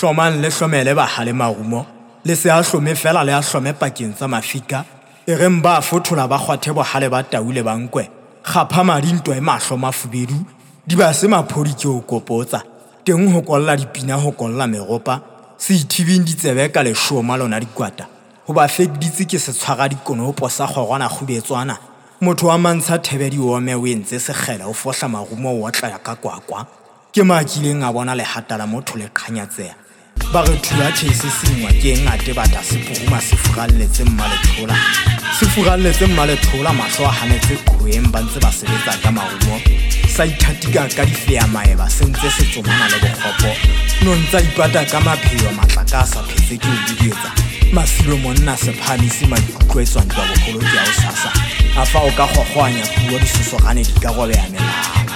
Hlomang le hlome le baga le marumo, le se a hlome fela le a hlome pakeng tsa mafika, e reng ba fothola ba kgwathe bogale ba tau le bankwe, gapha madintwa e mahlo mafubedu, di ba se maphodi ke o kopotsa, teng go kolola dipina go kolola meropa, se ithibing ditsebe ka lesoma lona dikwata, go ba fekeditse ke setshwara dikonopo sa kgorwana gobetswana motho wa mantsha thebedi di ome o ntse sekgela o fohla marumo o otlaya ka kwakwa, ke makileng a bona lehata la motho le kganyatseya ba re thulatšhese sengwa ke engate bata se poruma se furaletse mmalethola se furaletse mmalethola matlho a ganetse kgoeng ba ntse ba sebetsa ka marumo sa ithatika ka difeya maeba se ntse se tsomana le bokgopo no ntsa ipata ka maphelo matla ka a sa phetse ke obidietsa masilo monna sephamisi maikutlo e tswantwa bogolo ke ya o sasa a fa o ka gogoanya puo disosogane dikarolo ya melao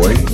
boy.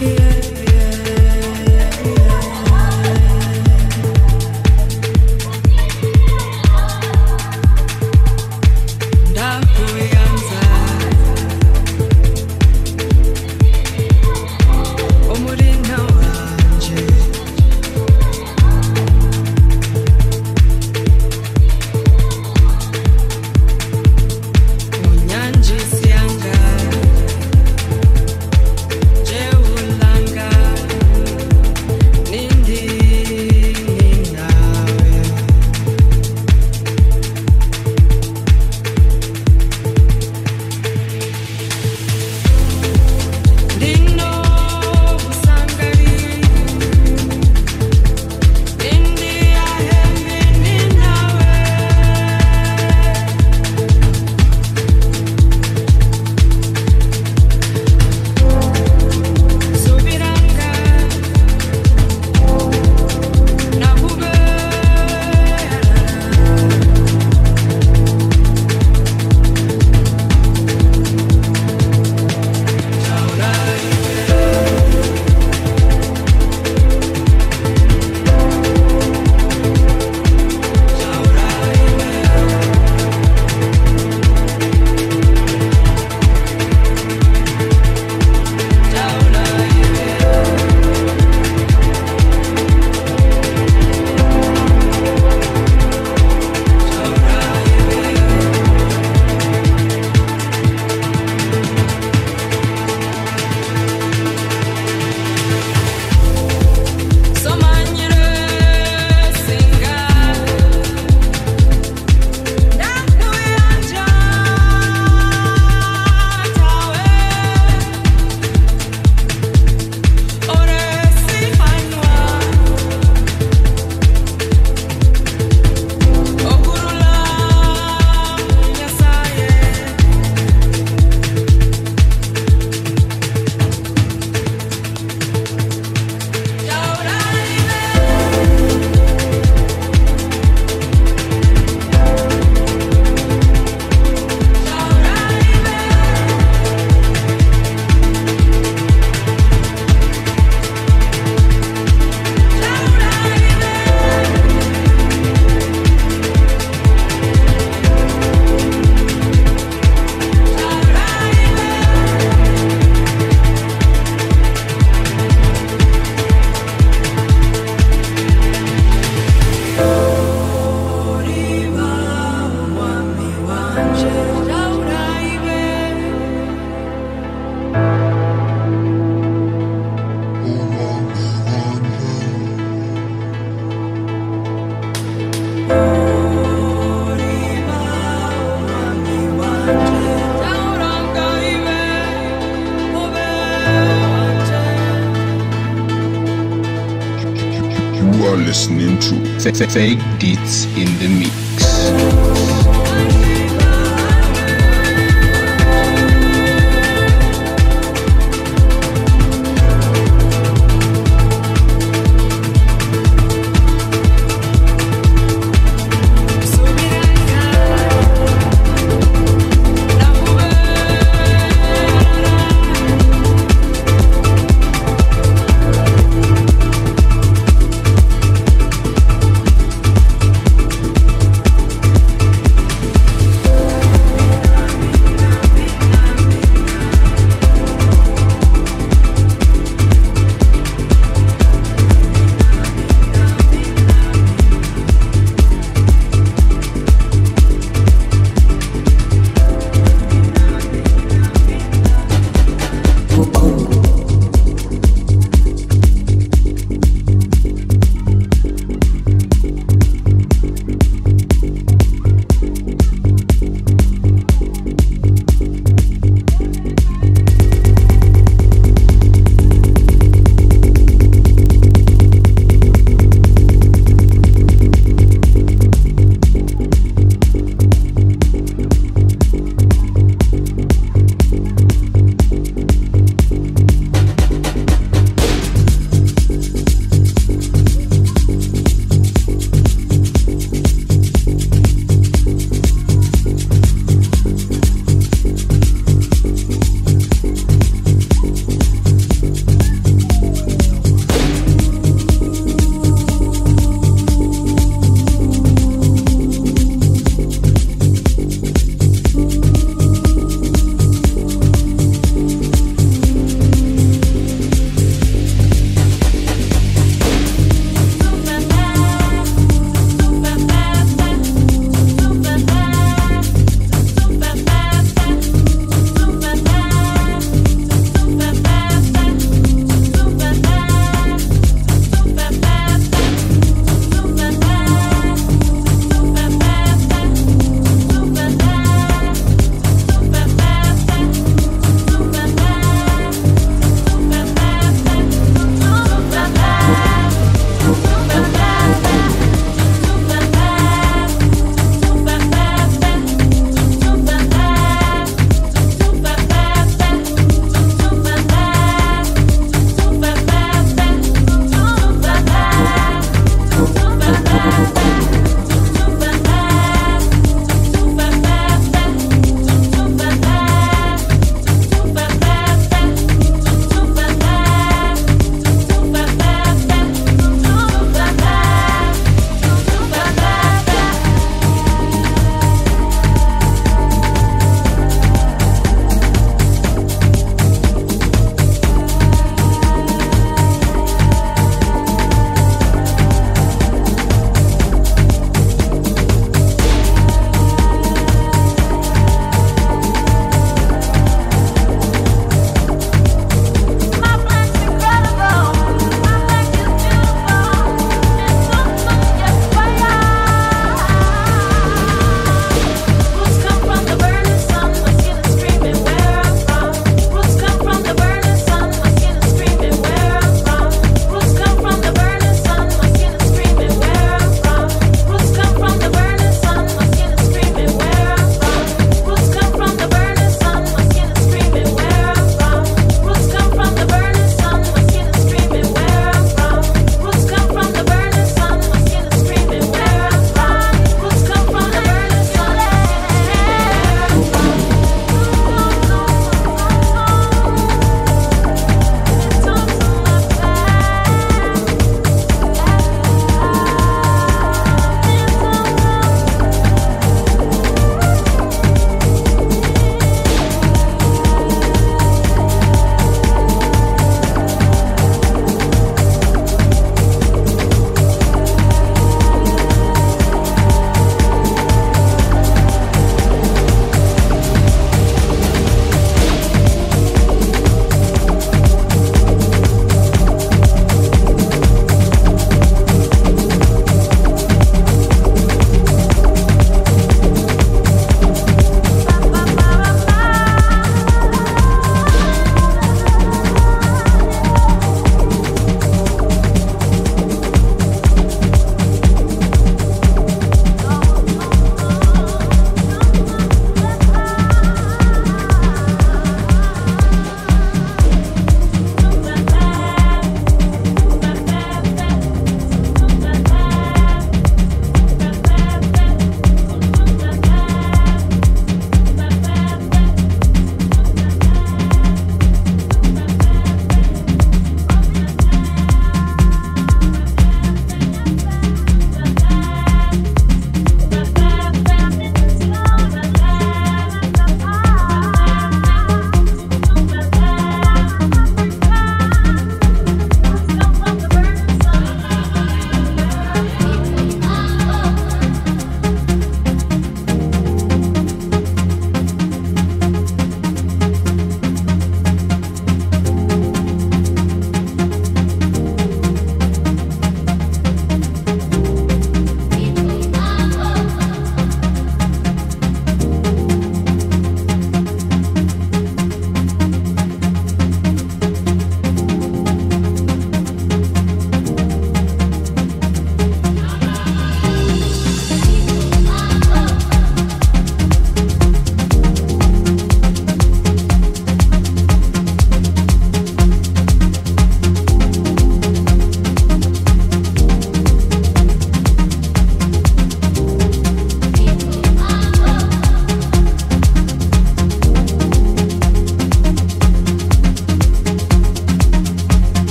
here fake deeds in the meat.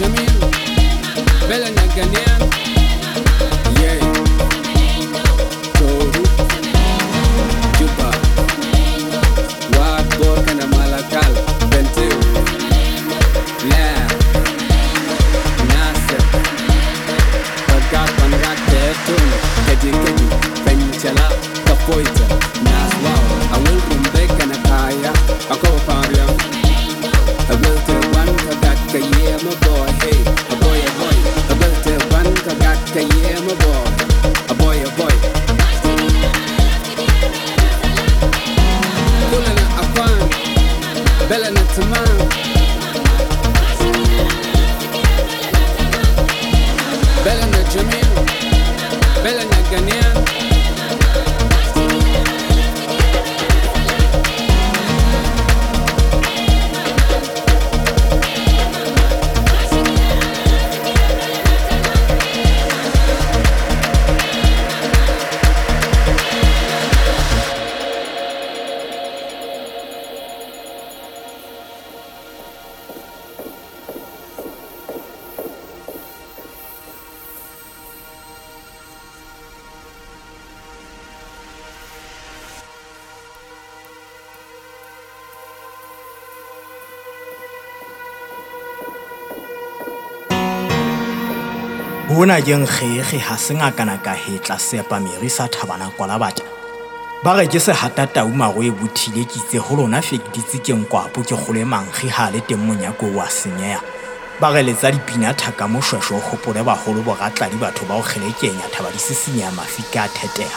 Jamil, Bella Nagania. ke nkgege ga se ngakana ka hetla sepa meri sa thabana kwala batla ba re ke se sehata taumago e bothile ke itse go lona ditse ke nkwapo ke gole mangi ga le teng monyako wa senyega ba re letsa dipinatha ka moshweshwe o gopole bagolo boratladi batho ba ke kgelekenya thaba di sesenya mafi ka thetega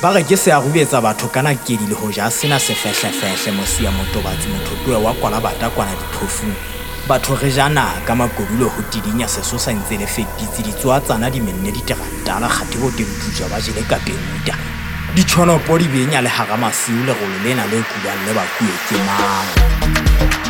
ba re ke se a rubetsa batho ka nakedi le go ja sena sefetlhefetlhe mosea motobatsi motho toe wa kwala bata kwana diphofung batho re jana ka makodulo go tidinya seso sa ntse le feditse ditswatsana di menne diterantala gate botebodujwa ba jele ka peuta ditshonopo di benya le gara masiu legolo lena le kubang le bakuetse mang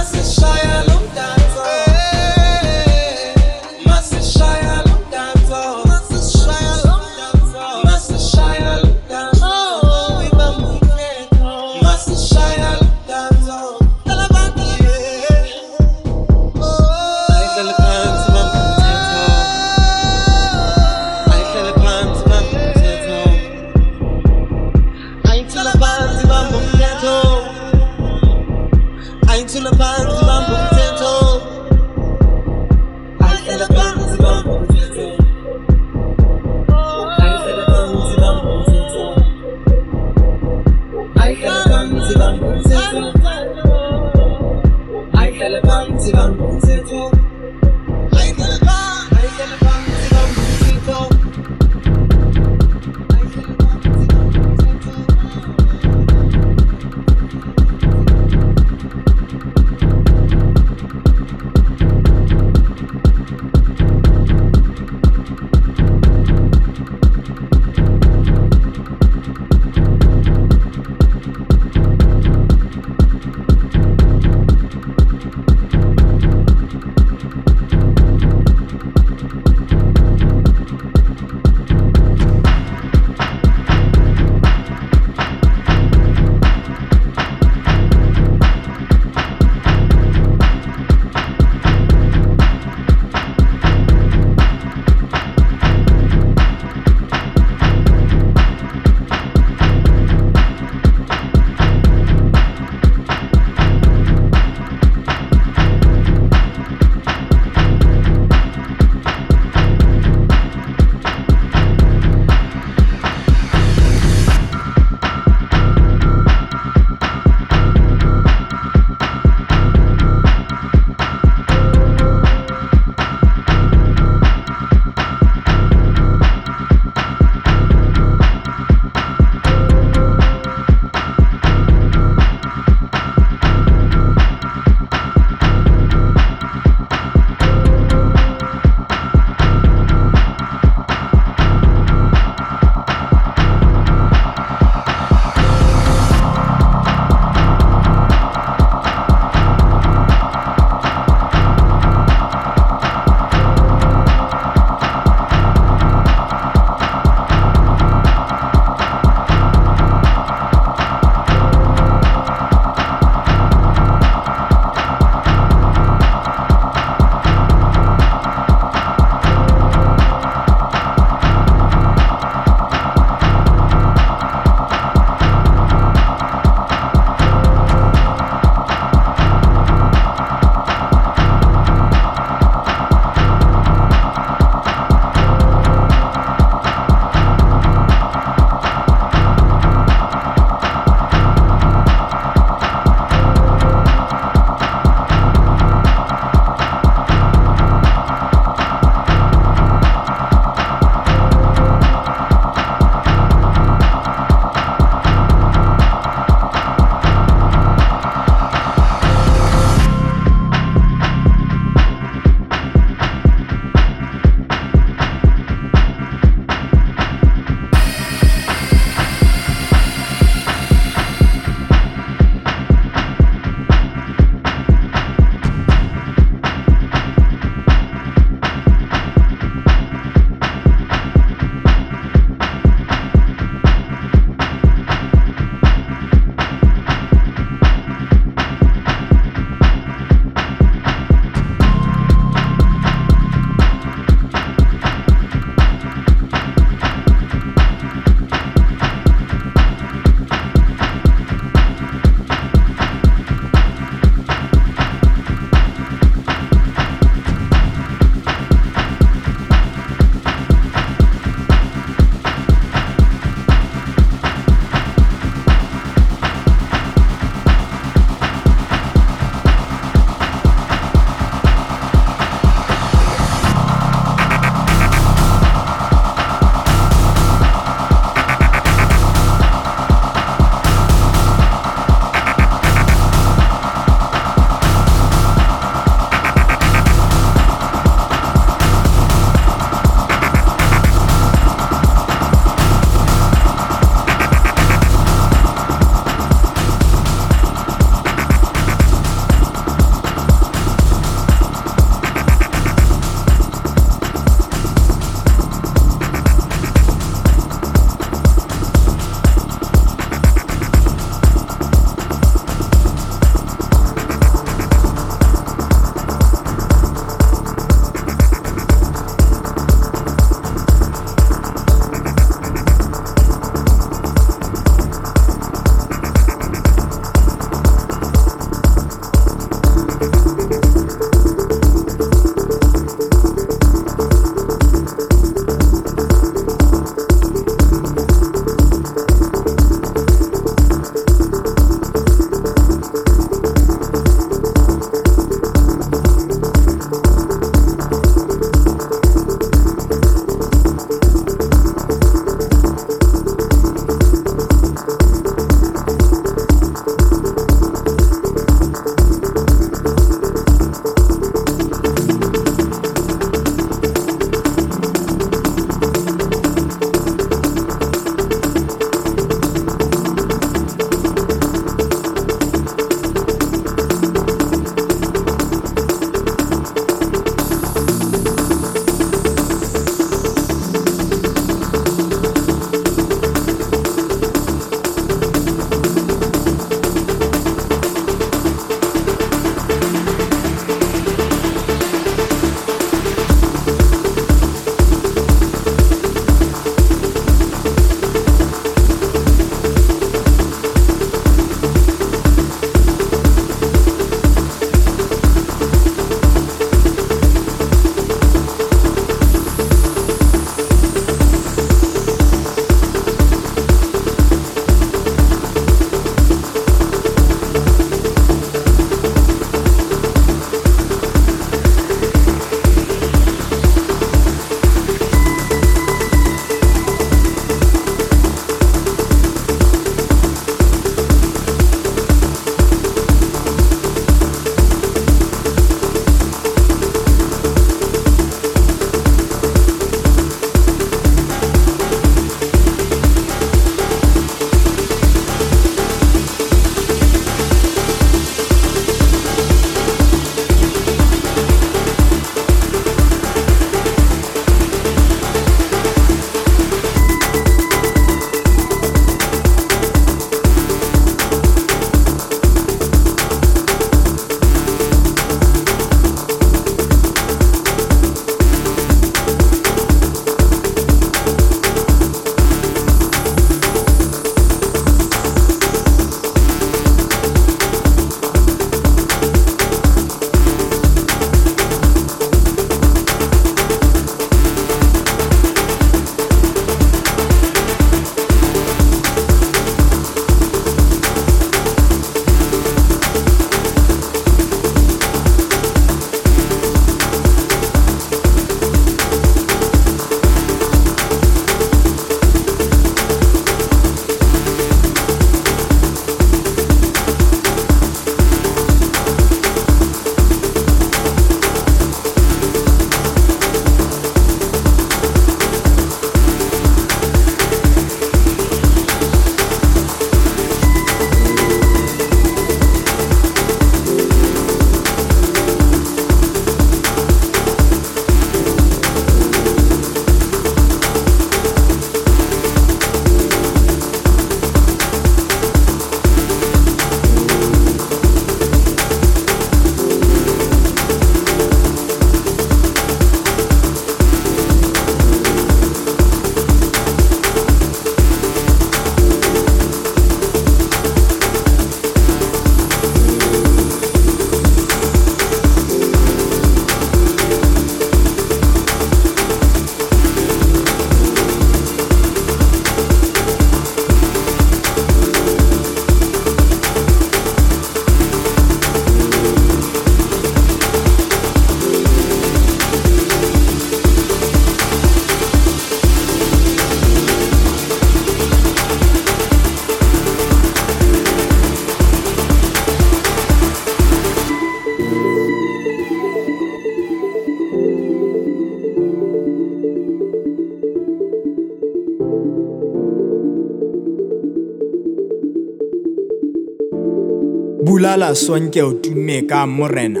la sonke o tumme ka morena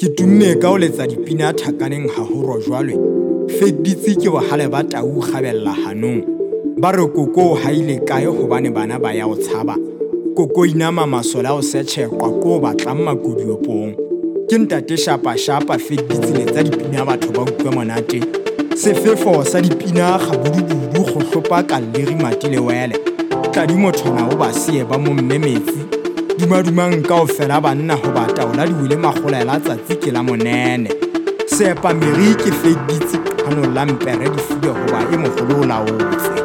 ke tumme ka o letsa dipina thakaneng ha ho rojwalwe feditse ke bo hale ba tau gabella hanong ba re koko o haile kae hobane bana ba ya o tshaba koko ina ma masola o seche kwa ko ba tla makudiopong ke ntate shapa shapa feditse le tsa dipina ba thoba ukwe monate se fefo sa dipina ga bodibudu go hlopa ka le rimati le wele tla di motho na o ba sie ba mo mmemetsi dumadumang kaofela banna ho ba taola diwile makgolela tsatsi ke la monene sepa meriki feditse qhano la mpere difude ho ba e mogolo o laotse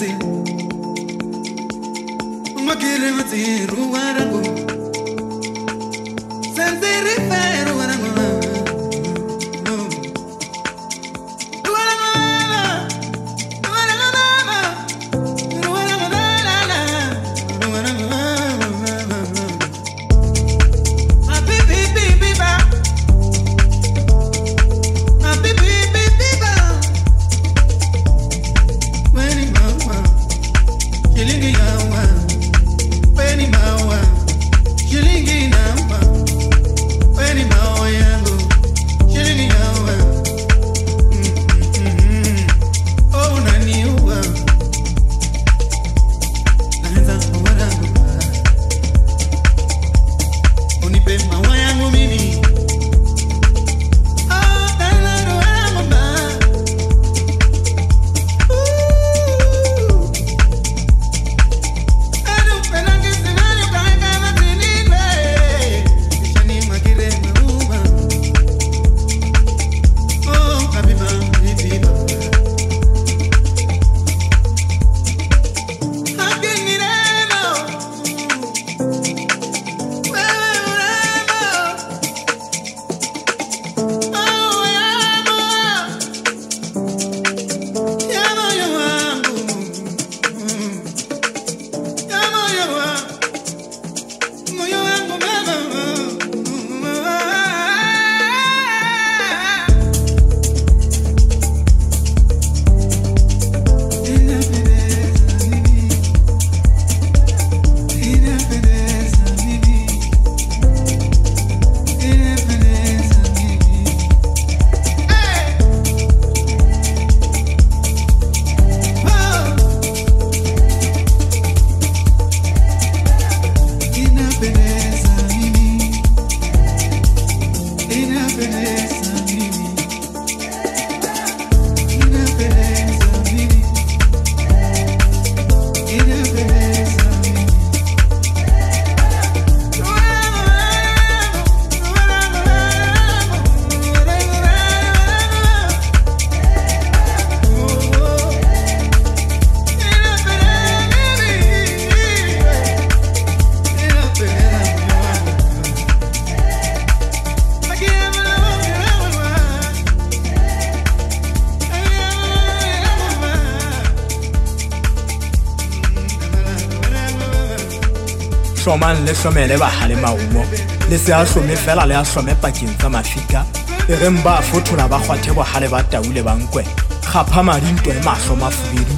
Makiri you Makiri Mati Ruwarangu lesome le bagale maumo le se a tlhome fela le a tlhome pakeng tsa mafika e reng ba fothola ba kgwathe bogale ba taule ba nkwe gapha madintwe matlho mafubedu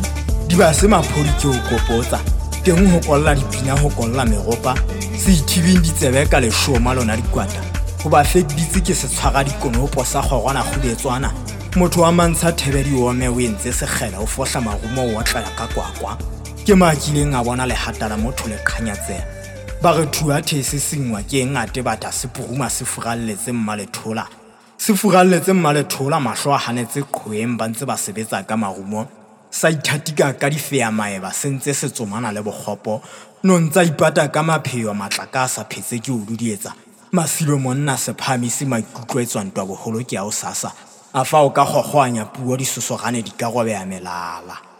di ba se maphodi keo kopotsa teng go kolola dipina go kolola meropa se ithibing ditsebe ka lesoma lona dikwata go ba feditse ke setshwara dikonopo sa gorwana go letswana motho wa mantsha thebe diome o e ntse segela o fotlha marumo o otlela ka kwakwa ke makileng a bona lehatala motho le kganyatsela ba re thua the se sengwa ke e ngate bata se poruma se furaleletse mmalethola se furaleletse mmalethola mahlo a ganetse qgoeng ba ntse ba sebetsa ka marumo sa ithatika ka difeamaeba se ntse se tsomana le bogopo no ntsa ipata ka mapheo matlaka a sa phetse ke o dudietsa masilo monna sephamisi maikutlo e tswantwa bogolo ke ya o sasa a fa o ka gogoanya puo disosogane di ka gobeamelala